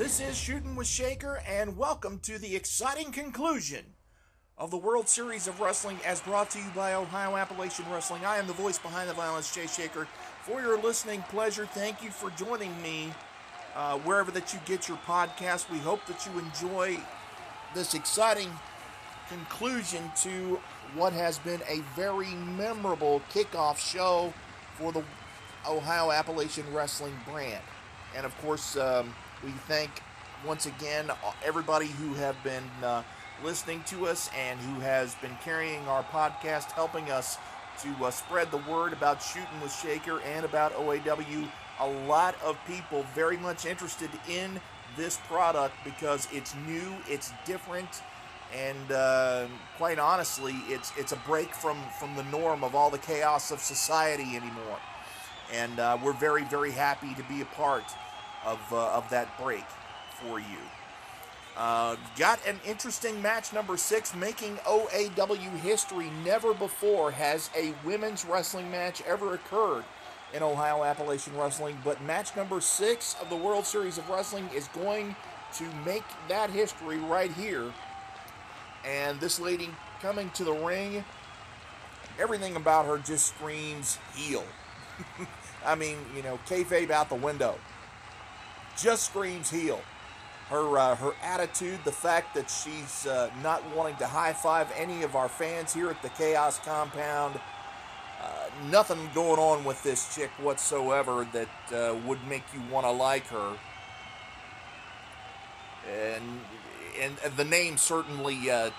This is Shooting with Shaker, and welcome to the exciting conclusion of the World Series of Wrestling as brought to you by Ohio Appalachian Wrestling. I am the voice behind the violence, Jay Shaker. For your listening pleasure, thank you for joining me uh, wherever that you get your podcast. We hope that you enjoy this exciting conclusion to what has been a very memorable kickoff show for the Ohio Appalachian Wrestling brand. And of course, um, we thank once again everybody who have been uh, listening to us and who has been carrying our podcast, helping us to uh, spread the word about Shooting with Shaker and about OAW. A lot of people very much interested in this product because it's new, it's different, and uh, quite honestly, it's it's a break from from the norm of all the chaos of society anymore. And uh, we're very very happy to be a part of uh, of that break for you. Uh, got an interesting match number six, making OAW history. Never before has a women's wrestling match ever occurred in Ohio Appalachian Wrestling, but match number six of the World Series of Wrestling is going to make that history right here. And this lady coming to the ring, everything about her just screams heel. I mean, you know, kayfabe out the window. Just screams heel her uh, her attitude, the fact that she's uh, not wanting to high five any of our fans here at the Chaos Compound. Uh, nothing going on with this chick whatsoever that uh, would make you want to like her. And and the name certainly uh,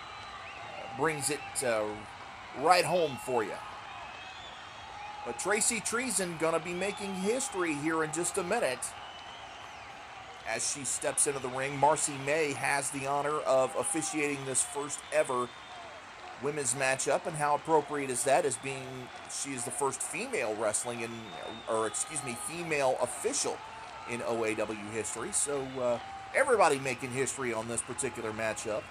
brings it right home for you. But Tracy Treason gonna be making history here in just a minute as she steps into the ring. Marcy May has the honor of officiating this first ever women's matchup, and how appropriate is that as being she is the first female wrestling in, or excuse me, female official in OAW history. So uh, everybody making history on this particular matchup.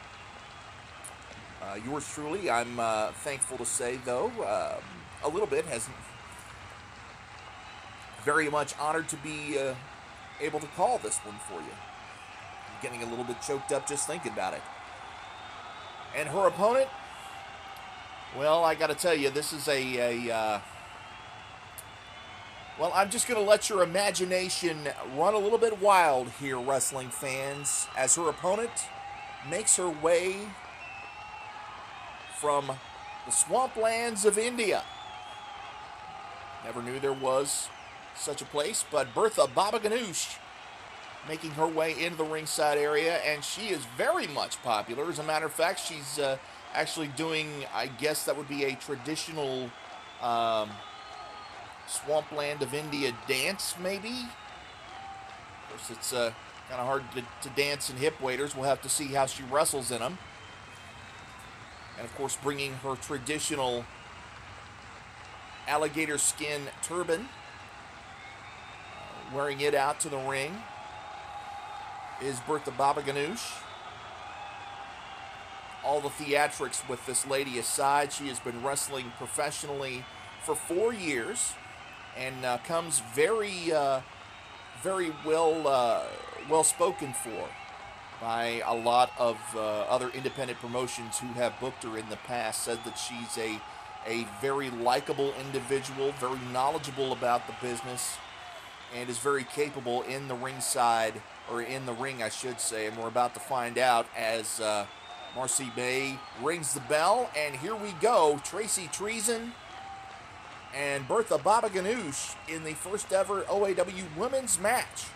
Uh, yours truly, I'm uh, thankful to say though, um, a little bit has very much honored to be uh, able to call this one for you. I'm getting a little bit choked up just thinking about it. And her opponent, well, I got to tell you, this is a, a uh, well, I'm just going to let your imagination run a little bit wild here, wrestling fans, as her opponent makes her way from the swamplands of India. Never knew there was such a place. But Bertha Baba Ganoush making her way into the ringside area, and she is very much popular. As a matter of fact, she's uh, actually doing, I guess that would be a traditional um, Swampland of India dance, maybe. Of course, it's uh, kind of hard to, to dance in hip waders. We'll have to see how she wrestles in them. And of course, bringing her traditional alligator skin turban wearing it out to the ring is Bertha Baba Ganoush. All the theatrics with this lady aside, she has been wrestling professionally for four years and uh, comes very, uh, very well, uh, well spoken for by a lot of uh, other independent promotions who have booked her in the past. Said that she's a, a very likable individual, very knowledgeable about the business and is very capable in the ringside, or in the ring, I should say. And we're about to find out as uh, Marcy May rings the bell. And here we go Tracy Treason and Bertha Baba Ganoush in the first ever OAW women's match.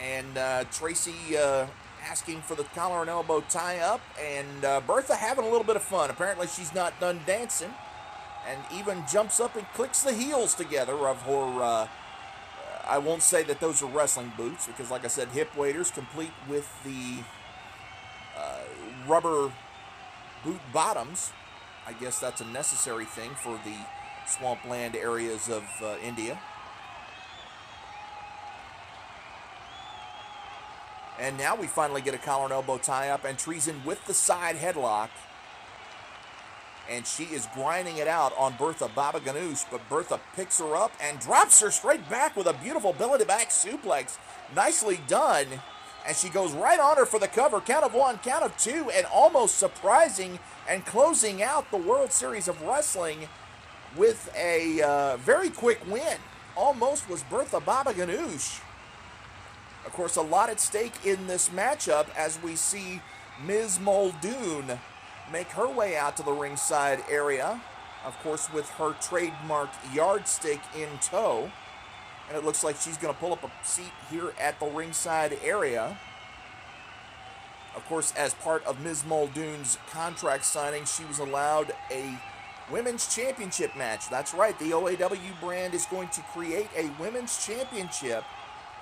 And uh, Tracy uh, asking for the collar and elbow tie up, and uh, Bertha having a little bit of fun. Apparently, she's not done dancing and even jumps up and clicks the heels together of her. Uh, I won't say that those are wrestling boots because, like I said, hip waders complete with the uh, rubber boot bottoms. I guess that's a necessary thing for the swampland areas of uh, India. And now we finally get a collar and elbow tie up, and Treason with the side headlock and she is grinding it out on Bertha Baba Ganoush, but Bertha picks her up and drops her straight back with a beautiful belly to back suplex. Nicely done. And she goes right on her for the cover. Count of one, count of two, and almost surprising and closing out the World Series of Wrestling with a uh, very quick win. Almost was Bertha Baba Ganoush. Of course, a lot at stake in this matchup as we see Ms. Muldoon make her way out to the ringside area. Of course, with her trademark yardstick in tow. And it looks like she's going to pull up a seat here at the ringside area. Of course, as part of Ms. Muldoon's contract signing, she was allowed a women's championship match. That's right, the OAW brand is going to create a women's championship,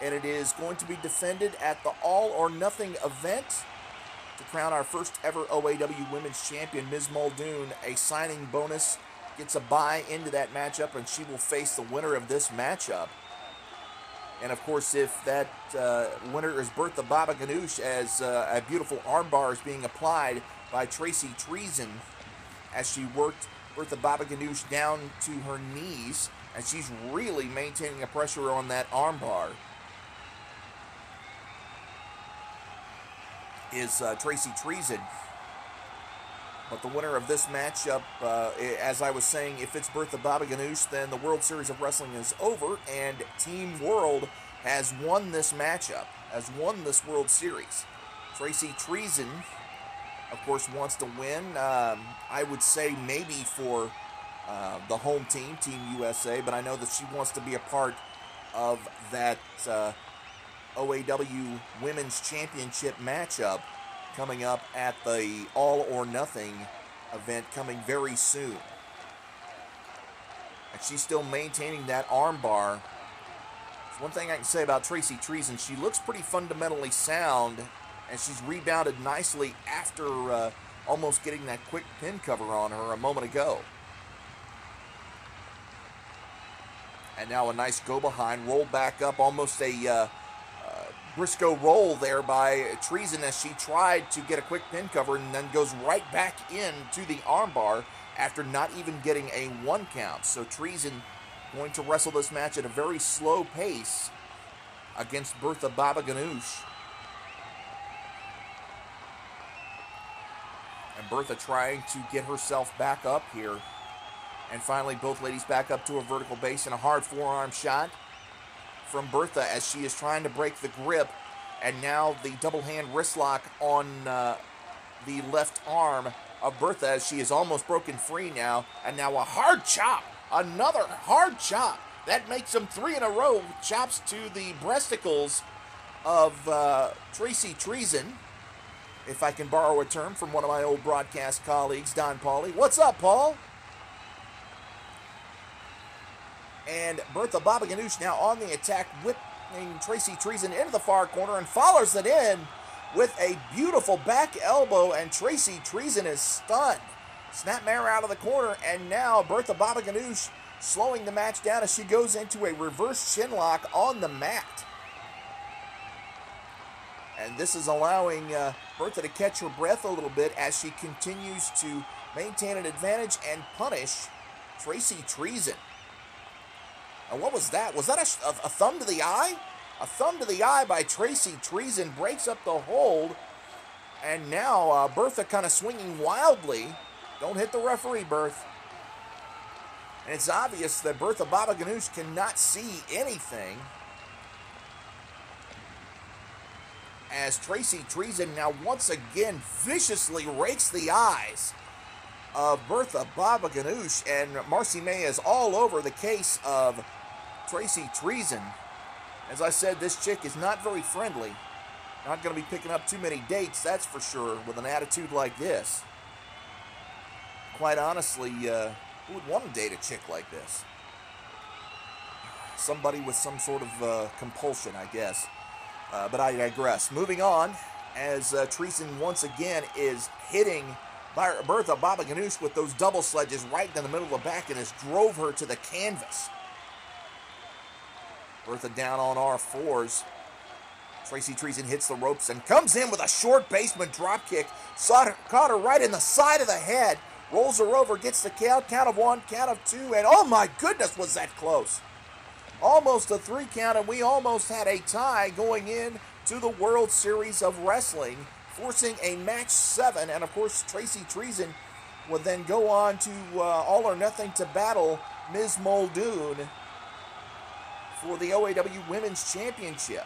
and it is going to be defended at the All or Nothing event to crown our first ever OAW women's champion, Ms. Muldoon. A signing bonus gets a buy into that matchup, and she will face the winner of this matchup. And of course, if that uh, winner is Bertha Baba Ganoush, as uh, a beautiful armbar is being applied by Tracy Treason as she worked Bertha Baba Ganoush down to her knees, and she's really maintaining a pressure on that armbar. Is uh, Tracy Treason. But the winner of this matchup, uh, as I was saying, if it's Bertha Baba Ganoush, then the World Series of Wrestling is over, and Team World has won this matchup, has won this World Series. Tracy Treason, of course, wants to win. Um, I would say maybe for uh, the home team, Team USA, but I know that she wants to be a part of that uh, OAW Women's Championship matchup coming up at the All or Nothing event coming very soon. And she's still maintaining that armbar. One thing I can say about Tracy Treason, she looks pretty fundamentally sound, and she's rebounded nicely after uh, almost getting that quick pin cover on her a moment ago. And now a nice go behind, roll back up, almost a uh, Briscoe roll there by Treason as she tried to get a quick pin cover and then goes right back into the armbar after not even getting a one count. So Treason going to wrestle this match at a very slow pace against Bertha Baba Ganoush. And Bertha trying to get herself back up here. And finally, both ladies back up to a vertical base and a hard forearm shot from Bertha as she is trying to break the grip. And now the double hand wrist lock on uh, the left arm of Bertha as she is almost broken free now. And now a hard chop. Another hard chop. That makes them three in a row. Chops to the breasticles of uh, Tracy Treason. If I can borrow a term from one of my old broadcast colleagues, Don Pauly. What's up, Paul? And Bertha Baba Ganoush now on the attack, whipping Tracy Treason into the far corner and follows it in with a beautiful back elbow, and Tracy Treason is stunned. Snapmare out of the corner, and now Bertha Baba Ganoush slowing the match down as she goes into a reverse chin lock on the mat. And this is allowing uh, Bertha to catch her breath a little bit as she continues to maintain an advantage and punish Tracy Treason. And what was that? Was that a, a, thumb to the eye? A thumb to the eye by Tracy Treason breaks up the hold. And now uh, Bertha kind of swinging wildly. Don't hit the referee, Berth. And it's obvious that Bertha Baba Ganoush cannot see anything. As Tracy Treason now once again viciously rakes the eyes of Bertha Baba Ganoush. And Marcy May is all over the case of Tracy Treason. As I said, this chick is not very friendly. Not going to be picking up too many dates, that's for sure, with an attitude like this. Quite honestly, uh, who would want to date a chick like this? Somebody with some sort of uh, compulsion, I guess. Uh, but I digress. Moving on, as uh, Treason once again is hitting Bertha Baba Ganoush with those double sledges right in the middle of the back and has drove her to the canvas. Bertha down on our fours. Tracy Treason hits the ropes and comes in with a short basement drop kick. Caught her right in the side of the head. rolls her over, gets the count, count of one, count of two, and oh my goodness, was that close! Almost a three count, and we almost had a tie going in to the World Series of Wrestling, forcing a match seven. And of course, Tracy Treason would then go on to uh, All or Nothing to battle Ms. Muldoon for the OAW Women's Championship.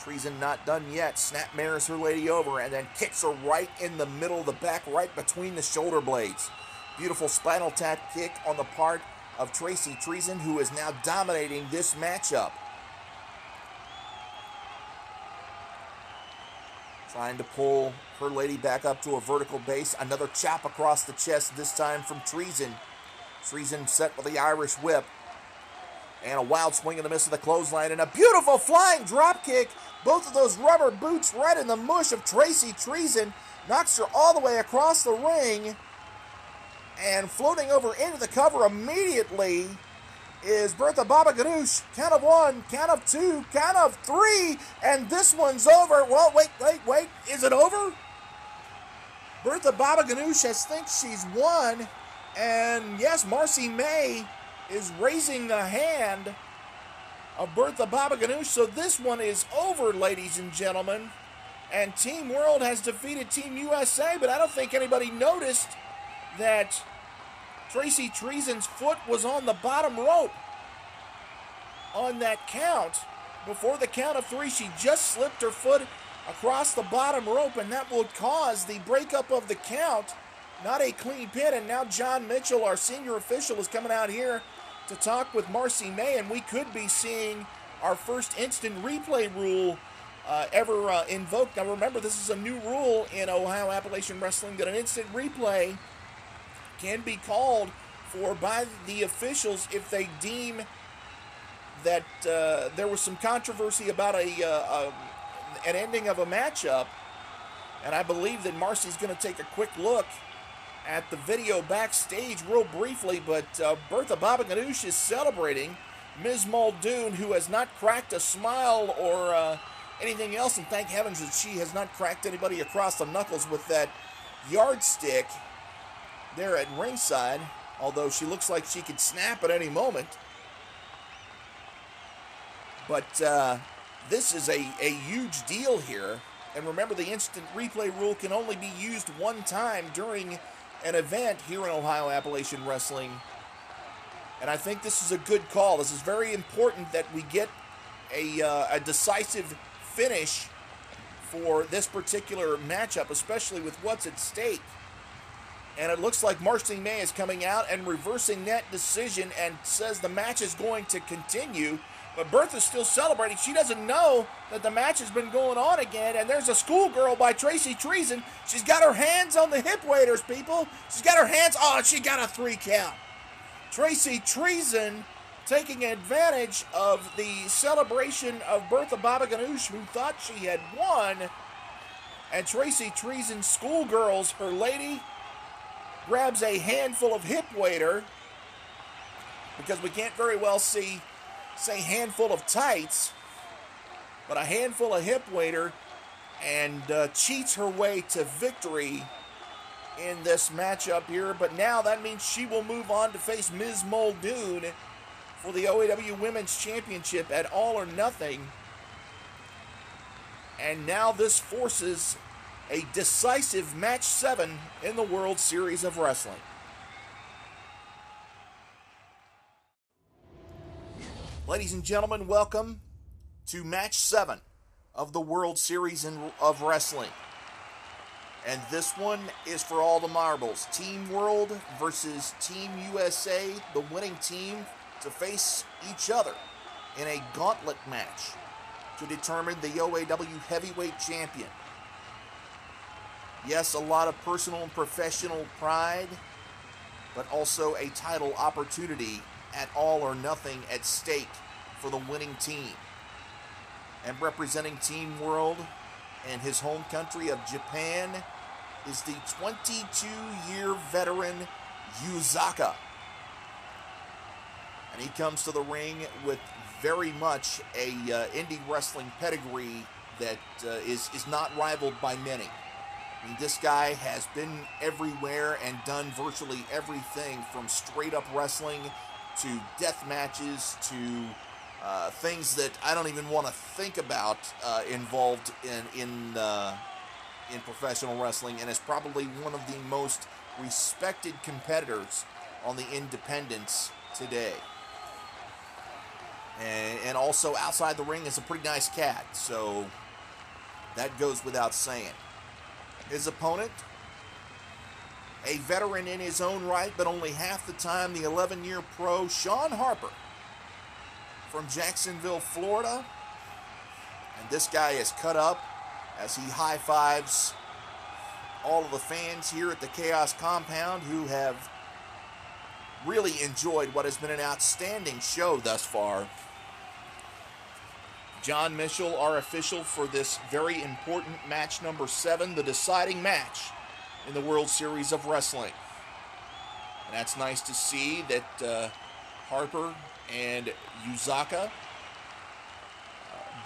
Treason not done yet. Snapmares her lady over and then kicks her right in the middle of the back, right between the shoulder blades. Beautiful spinal tap kick on the part of Tracy Treason, who is now dominating this matchup. Trying to pull her lady back up to a vertical base. Another chop across the chest, this time from Treason. Treason set with the Irish whip. And a wild swing in the miss of the clothesline. And a beautiful flying drop kick. Both of those rubber boots right in the mush of Tracy Treason. Knocks her all the way across the ring. And floating over into the cover immediately is Bertha Baba Ganoush. Count of one, count of two, count of three, and this one's over. Well, wait, wait, wait. Is it over? Bertha Baba Ganoush has thinks she's won. And yes, Marcy May is raising the hand of Bertha Baba Ganoush. So this one is over, ladies and gentlemen. And Team World has defeated Team USA, but I don't think anybody noticed that Tracy Treason's foot was on the bottom rope on that count. Before the count of three, she just slipped her foot across the bottom rope, and that would cause the breakup of the count. Not a clean pin, and now John Mitchell, our senior official, is coming out here to talk with Marcy May, and we could be seeing our first instant replay rule uh, ever uh, invoked. Now, remember, this is a new rule in Ohio Appalachian Wrestling that an instant replay can be called for by the officials if they deem that uh, there was some controversy about a, uh, an ending of a matchup. And I believe that Marcy's going to take a quick look at the video backstage real briefly. But uh, Bertha Baba Ganoush is celebrating Ms. Muldoon, who has not cracked a smile or uh, anything else. And thank heavens that she has not cracked anybody across the knuckles with that yardstick there at ringside, although she looks like she could snap at any moment. But uh, this is a, a huge deal here. And remember, the instant replay rule can only be used one time during an event here in Ohio Appalachian Wrestling. And I think this is a good call. This is very important that we get a, uh, a decisive finish for this particular matchup, especially with what's at stake. And it looks like Marcy May is coming out and reversing that decision and says the match is going to continue. But Bertha's still celebrating. She doesn't know that the match has been going on again. And there's a schoolgirl by Tracy Treason. She's got her hands on the hip waders, people. She's got her hands. Oh, she got a three count. Tracy Treason taking advantage of the celebration of Bertha Baba Ganoush, who thought she had won. And Tracy Treason schoolgirls, her lady, grabs a handful of hip wader because we can't very well see, say, handful of tights, but a handful of hip wader and uh, cheats her way to victory in this matchup here. But now that means she will move on to face Ms. Muldoon for the OAW Women's Championship at All or Nothing. And now this forces a decisive match seven in the World Series of Wrestling. Ladies and gentlemen, welcome to match seven of the World Series of Wrestling. And this one is for all the marbles. Team World versus Team USA, the winning team to face each other in a gauntlet match to determine the OAW Heavyweight Champion. Yes, a lot of personal and professional pride, but also a title opportunity at all or nothing at stake for the winning team. And representing Team World and his home country of Japan is the 22 year veteran Yuzaka. And he comes to the ring with very much a uh, indie wrestling pedigree that uh, is is not rivaled by many. I mean, this guy has been everywhere and done virtually everything from straight up wrestling to death matches to uh, things that I don't even want to think about uh, involved in in uh, in professional wrestling, and is probably one of the most respected competitors on the independents today. And, and also outside the ring is a pretty nice cat, so that goes without saying. His opponent, a veteran in his own right, but only half the time, the 11 year pro, Sean Harper from Jacksonville, Florida. And this guy is cut up as he high fives all of the fans here at the Chaos Compound who have really enjoyed what has been an outstanding show thus far. John Mitchell, our official for this very important match number seven, the deciding match in the World Series of Wrestling. And that's nice to see that uh, Harper and Yuzaka uh,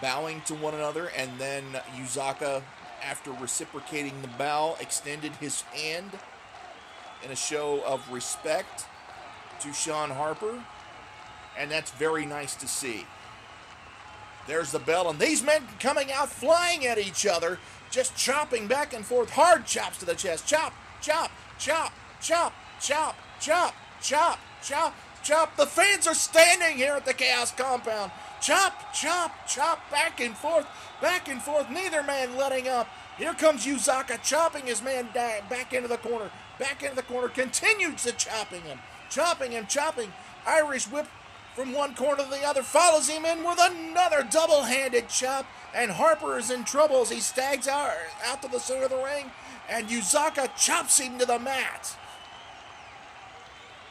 bowing to one another, and then Yuzaka, after reciprocating the bow, extended his hand in a show of respect to Sean Harper, and that's very nice to see. There's the bell, and these men coming out flying at each other, just chopping back and forth, hard chops to the chest. Chop, chop, chop, chop, chop, chop, chop, chop, chop. The fans are standing here at the Chaos Compound. Chop, chop, chop, back and forth, back and forth. Neither man letting up. Here comes Yuzaka chopping his man back into the corner, back into the corner, continues to chopping him, chopping him, chopping. Irish whip from one corner to the other, follows him in with another double handed chop, and Harper is in trouble as he stags out, out to the center of the ring, and Yuzaka chops him to the mat.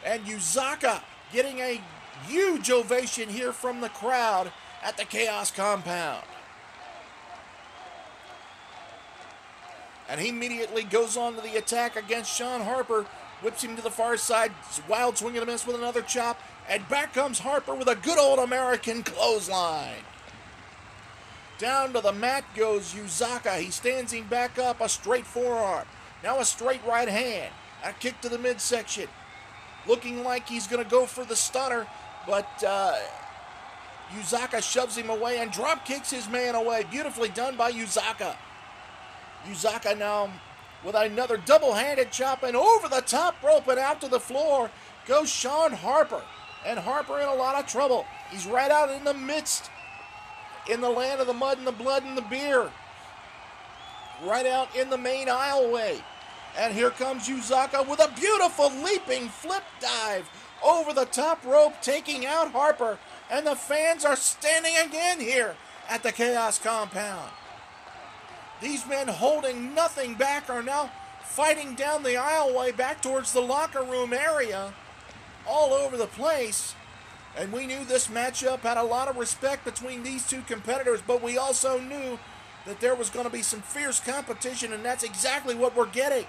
And Yuzaka getting a huge ovation here from the crowd at the Chaos Compound. And he immediately goes on to the attack against Sean Harper, whips him to the far side, wild swing and a miss with another chop, and back comes Harper with a good old American clothesline. Down to the mat goes Yuzaka. He stands him back up, a straight forearm. Now a straight right hand. A kick to the midsection. Looking like he's going to go for the stunner, but uh, Yuzaka shoves him away and drop kicks his man away. Beautifully done by Yuzaka. Yuzaka now with another double handed chop and over the top rope and out to the floor goes Sean Harper and Harper in a lot of trouble. He's right out in the midst, in the land of the mud and the blood and the beer. Right out in the main aisleway. And here comes Yuzaka with a beautiful leaping flip dive over the top rope, taking out Harper. And the fans are standing again here at the Chaos Compound. These men holding nothing back are now fighting down the aisleway back towards the locker room area all over the place. And we knew this matchup had a lot of respect between these two competitors, but we also knew that there was going to be some fierce competition, and that's exactly what we're getting.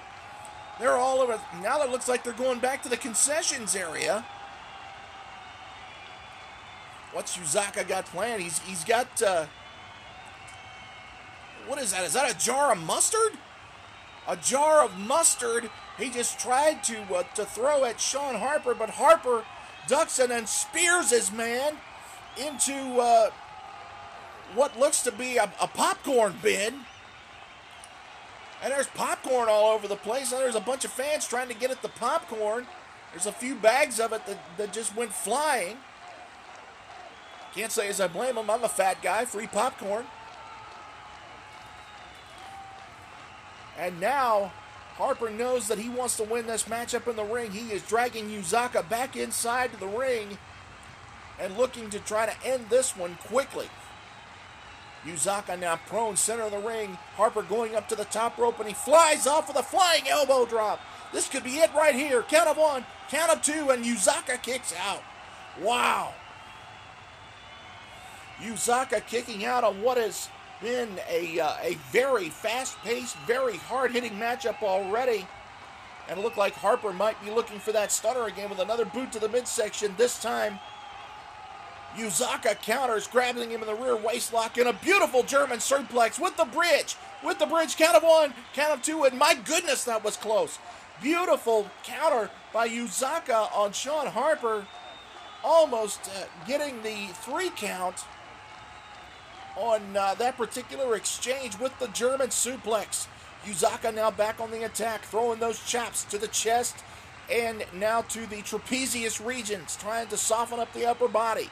They're all over. Now it looks like they're going back to the concessions area. What's Yuzaka got planned? He's he's got uh, what is that? Is that a jar of mustard? A jar of mustard he just tried to uh, to throw at Sean Harper, but Harper ducks and then spears his man into uh, what looks to be a, a, popcorn bin. And there's popcorn all over the place. And there's a bunch of fans trying to get at the popcorn. There's a few bags of it that, that just went flying. Can't say as I blame them. I'm a fat guy. Free popcorn. And now Harper knows that he wants to win this matchup in the ring. He is dragging Yuzaka back inside the ring and looking to try to end this one quickly. Yuzaka now prone center of the ring. Harper going up to the top rope and he flies off with a flying elbow drop. This could be it right here. Count of one, count of two, and Yuzaka kicks out. Wow. Yuzaka kicking out on what is been a, uh, a very fast paced, very hard hitting matchup already. And it looked like Harper might be looking for that stunner again with another boot to the midsection. This time, Yuzaka counters, grabbing him in the rear waistlock, in a beautiful German suplex with the bridge. With the bridge, count of one, count of two, and my goodness, that was close. Beautiful counter by Yuzaka on Sean Harper, almost uh, getting the three count on uh, that particular exchange with the German suplex. Yuzaka now back on the attack, throwing those chops to the chest and now to the trapezius regions, trying to soften up the upper body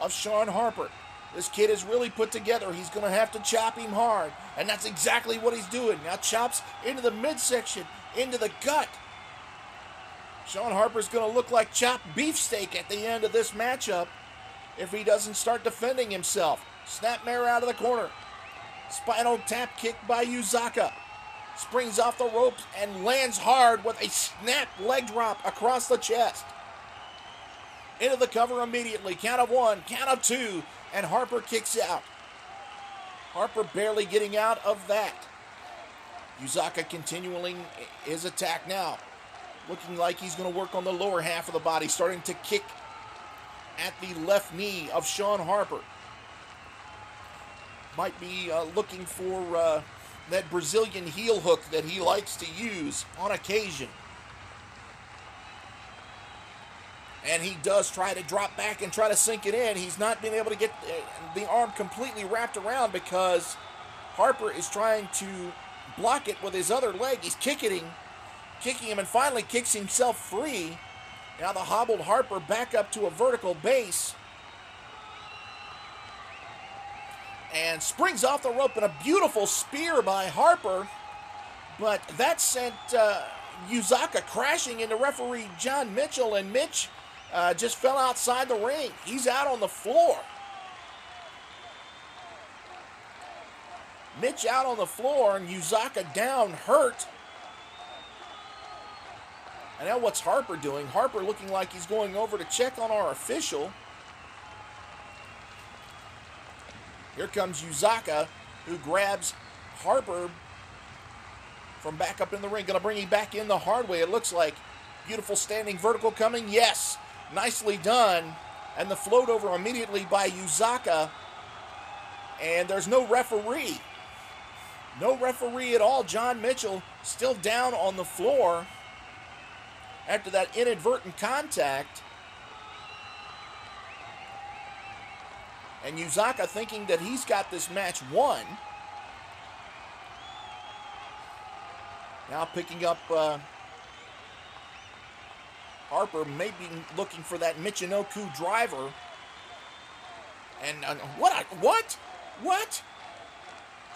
of Sean Harper. This kid is really put together. He's going to have to chop him hard. And that's exactly what he's doing. Now chops into the midsection, into the gut. Sean Harper's going to look like chopped beefsteak at the end of this matchup if he doesn't start defending himself. Snapmare out of the corner. Spinal tap kick by Yuzaka. Springs off the ropes and lands hard with a snap leg drop across the chest. Into the cover immediately. Count of one, count of two, and Harper kicks out. Harper barely getting out of that. Yuzaka continuing his attack now. Looking like he's going to work on the lower half of the body, starting to kick at the left knee of Sean Harper might be uh, looking for uh, that Brazilian heel hook that he likes to use on occasion. And he does try to drop back and try to sink it in. He's not been able to get uh, the arm completely wrapped around because Harper is trying to block it with his other leg. He's kicking kicking him, and finally kicks himself free. Now the hobbled Harper back up to a vertical base. And springs off the rope in a beautiful spear by Harper. But that sent uh, Yuzaka crashing into referee John Mitchell, and Mitch uh, just fell outside the ring. He's out on the floor. Mitch out on the floor, and Yuzaka down hurt. And now what's Harper doing? Harper looking like he's going over to check on our official. Here comes Yuzaka, who grabs Harper from back up in the ring. Going to bring him back in the hard way, it looks like. Beautiful standing vertical coming. Yes, nicely done. And the float over immediately by Yuzaka. And there's no referee. No referee at all. John Mitchell still down on the floor after that inadvertent contact. And Yuzaka thinking that he's got this match won. Now picking up uh, Harper, maybe looking for that Michinoku driver. And uh, what? What? What?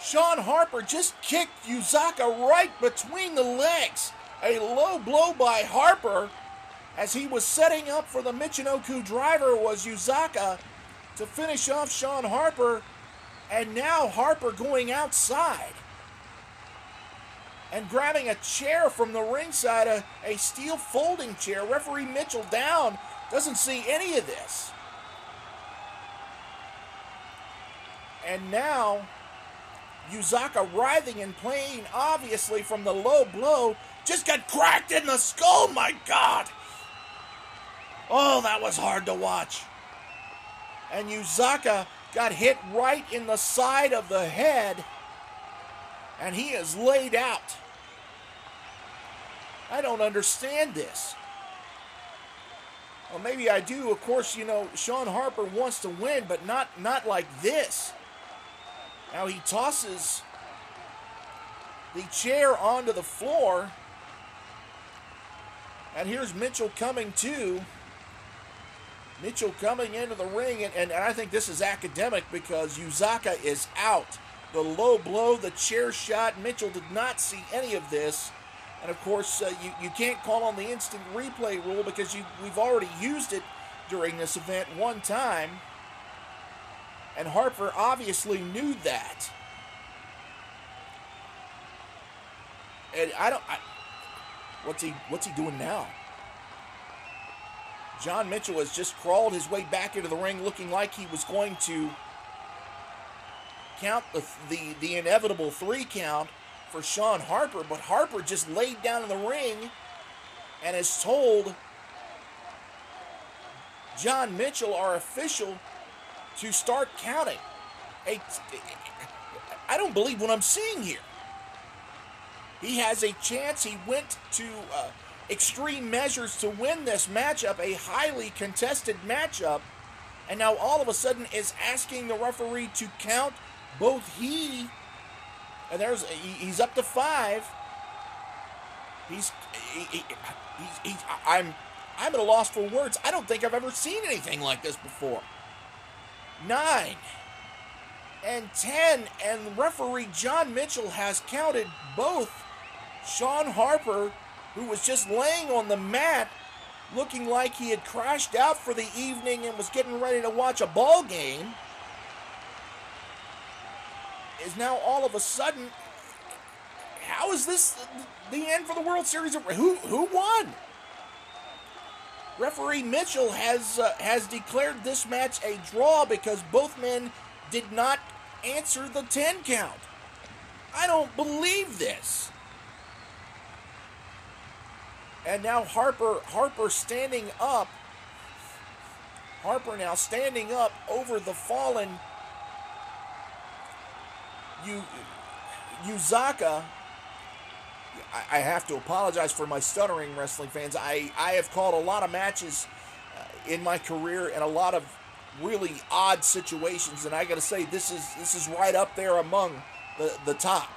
Sean Harper just kicked Yuzaka right between the legs. A low blow by Harper as he was setting up for the Michinoku driver was Yuzaka to finish off Sean Harper, and now Harper going outside and grabbing a chair from the ringside, a, a steel folding chair. Referee Mitchell down doesn't see any of this. And now Yuzaka writhing and playing obviously from the low blow just got cracked in the skull. My God. Oh, that was hard to watch and Yuzaka got hit right in the side of the head, and he is laid out. I don't understand this. Well, maybe I do. Of course, you know, Sean Harper wants to win, but not not like this. Now he tosses the chair onto the floor. And here's Mitchell coming to. Mitchell coming into the ring, and, and, I think this is academic because Yuzaka is out. The low blow, the chair shot, Mitchell did not see any of this. And of course, uh, you, you can't call on the instant replay rule because you, we've already used it during this event one time. And Harper obviously knew that. And I don't. I, what's he? What's he doing now? John Mitchell has just crawled his way back into the ring looking like he was going to count the, the, the inevitable three count for Sean Harper, but Harper just laid down in the ring and has told John Mitchell our official to start counting. I don't believe what I'm seeing here. He has a chance. He went to uh, extreme measures to win this matchup, a highly contested matchup, and now all of a sudden is asking the referee to count both he and there's he's up to five. He's he, he, I'm I'm at a loss for words. I don't think I've ever seen anything like this before. Nine and 10, and referee John Mitchell has counted both Sean Harper, who was just laying on the mat looking like he had crashed out for the evening and was getting ready to watch a ball game, is now all of a sudden. How is this the end for the World Series? Who who won? Referee Mitchell has uh, has declared this match a draw because both men did not answer the 10 count. I don't believe this. And now Harper Harper standing up. Harper now standing up over the fallen Yu, Yuzaka. I, I have to apologize for my stuttering, wrestling fans. I, I have called a lot of matches uh, in my career and a lot of really odd situations, and I got to say this is this is right up there among the the top.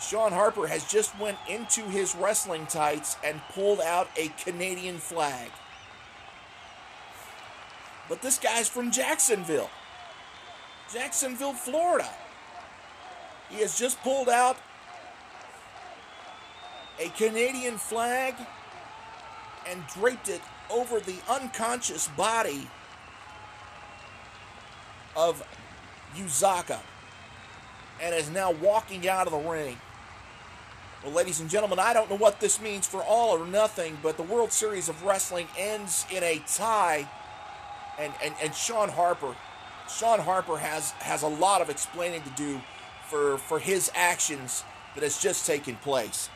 Sean Harper has just went into his wrestling tights and pulled out a Canadian flag. But this guy's from Jacksonville. Jacksonville, Florida. He has just pulled out a Canadian flag and draped it over the unconscious body of Yuzaka and is now walking out of the ring. Well, ladies and gentlemen, I don't know what this means for all or nothing, but the World Series of Wrestling ends in a tie. And, and, and Sean Harper, Sean Harper has, has a lot of explaining to do for, for his actions that has just taken place.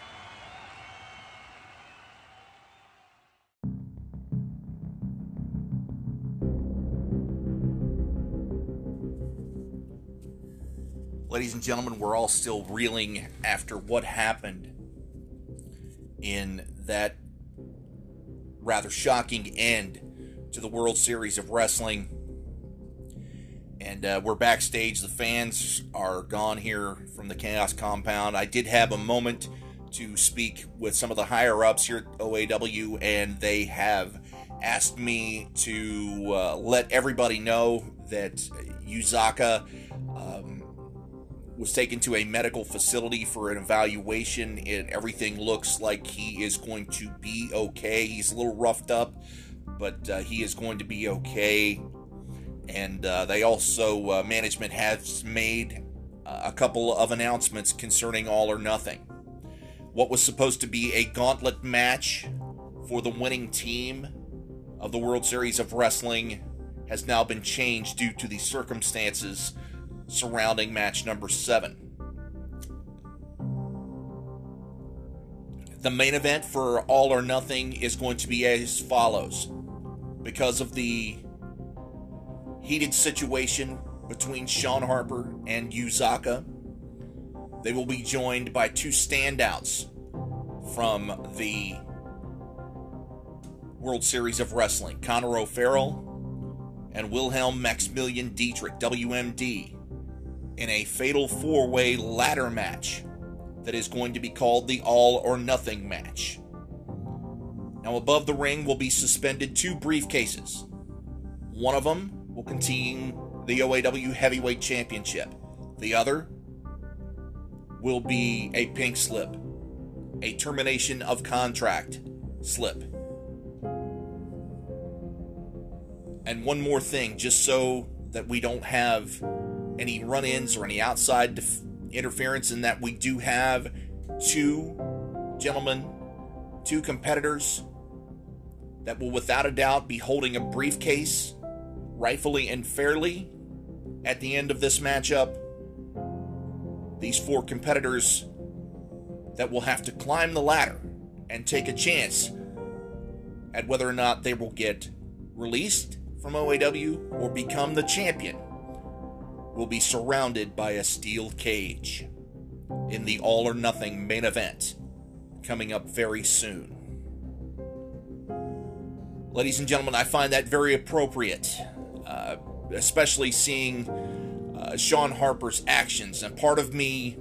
Ladies and gentlemen, we're all still reeling after what happened in that rather shocking end to the World Series of Wrestling. And uh, we're backstage. The fans are gone here from the Chaos Compound. I did have a moment to speak with some of the higher ups here at OAW, and they have asked me to uh, let everybody know that Yuzaka was taken to a medical facility for an evaluation, and everything looks like he is going to be okay. He's a little roughed up, but uh, he is going to be okay. And uh, they also, uh, management has made uh, a couple of announcements concerning All or Nothing. What was supposed to be a gauntlet match for the winning team of the World Series of Wrestling has now been changed due to the circumstances surrounding match number seven. The main event for All or Nothing is going to be as follows. Because of the heated situation between Sean Harper and Yuzaka, they will be joined by two standouts from the World Series of Wrestling Conor O'Farrell and Wilhelm Maximilian Dietrich, WMD, in a fatal four way ladder match that is going to be called the All or Nothing match. Now, above the ring will be suspended two briefcases. One of them will contain the OAW Heavyweight Championship, the other will be a pink slip, a termination of contract slip. And one more thing, just so that we don't have any run ins or any outside def- interference, in that we do have two gentlemen, two competitors that will without a doubt be holding a briefcase rightfully and fairly at the end of this matchup. These four competitors that will have to climb the ladder and take a chance at whether or not they will get released from OAW or become the champion will be surrounded by a steel cage in the All or Nothing main event coming up very soon. Ladies and gentlemen, I find that very appropriate, uh, especially seeing uh, Sean Harper's actions. And part of me,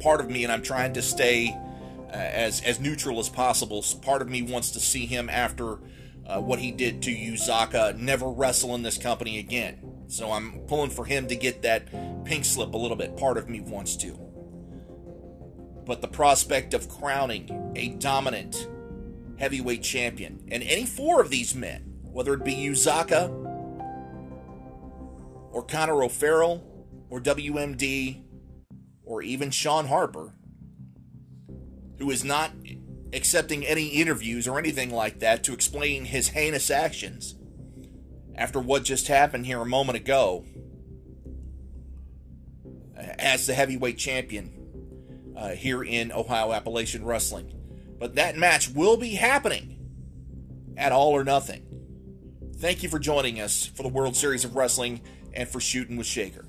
part of me, and I'm trying to stay uh, as as neutral as possible. Part of me wants to see him after uh, what he did to Yuzaka never wrestle in this company again. So I'm pulling for him to get that pink slip a little bit. Part of me wants to. But the prospect of crowning a dominant heavyweight champion, and any four of these men, whether it be Yuzaka or Conor O'Farrell or WMD or even Sean Harper, who is not accepting any interviews or anything like that to explain his heinous actions after what just happened here a moment ago as the heavyweight champion uh, here in Ohio Appalachian Wrestling. But that match will be happening at All or Nothing. Thank you for joining us for the World Series of Wrestling and for Shooting with Shaker.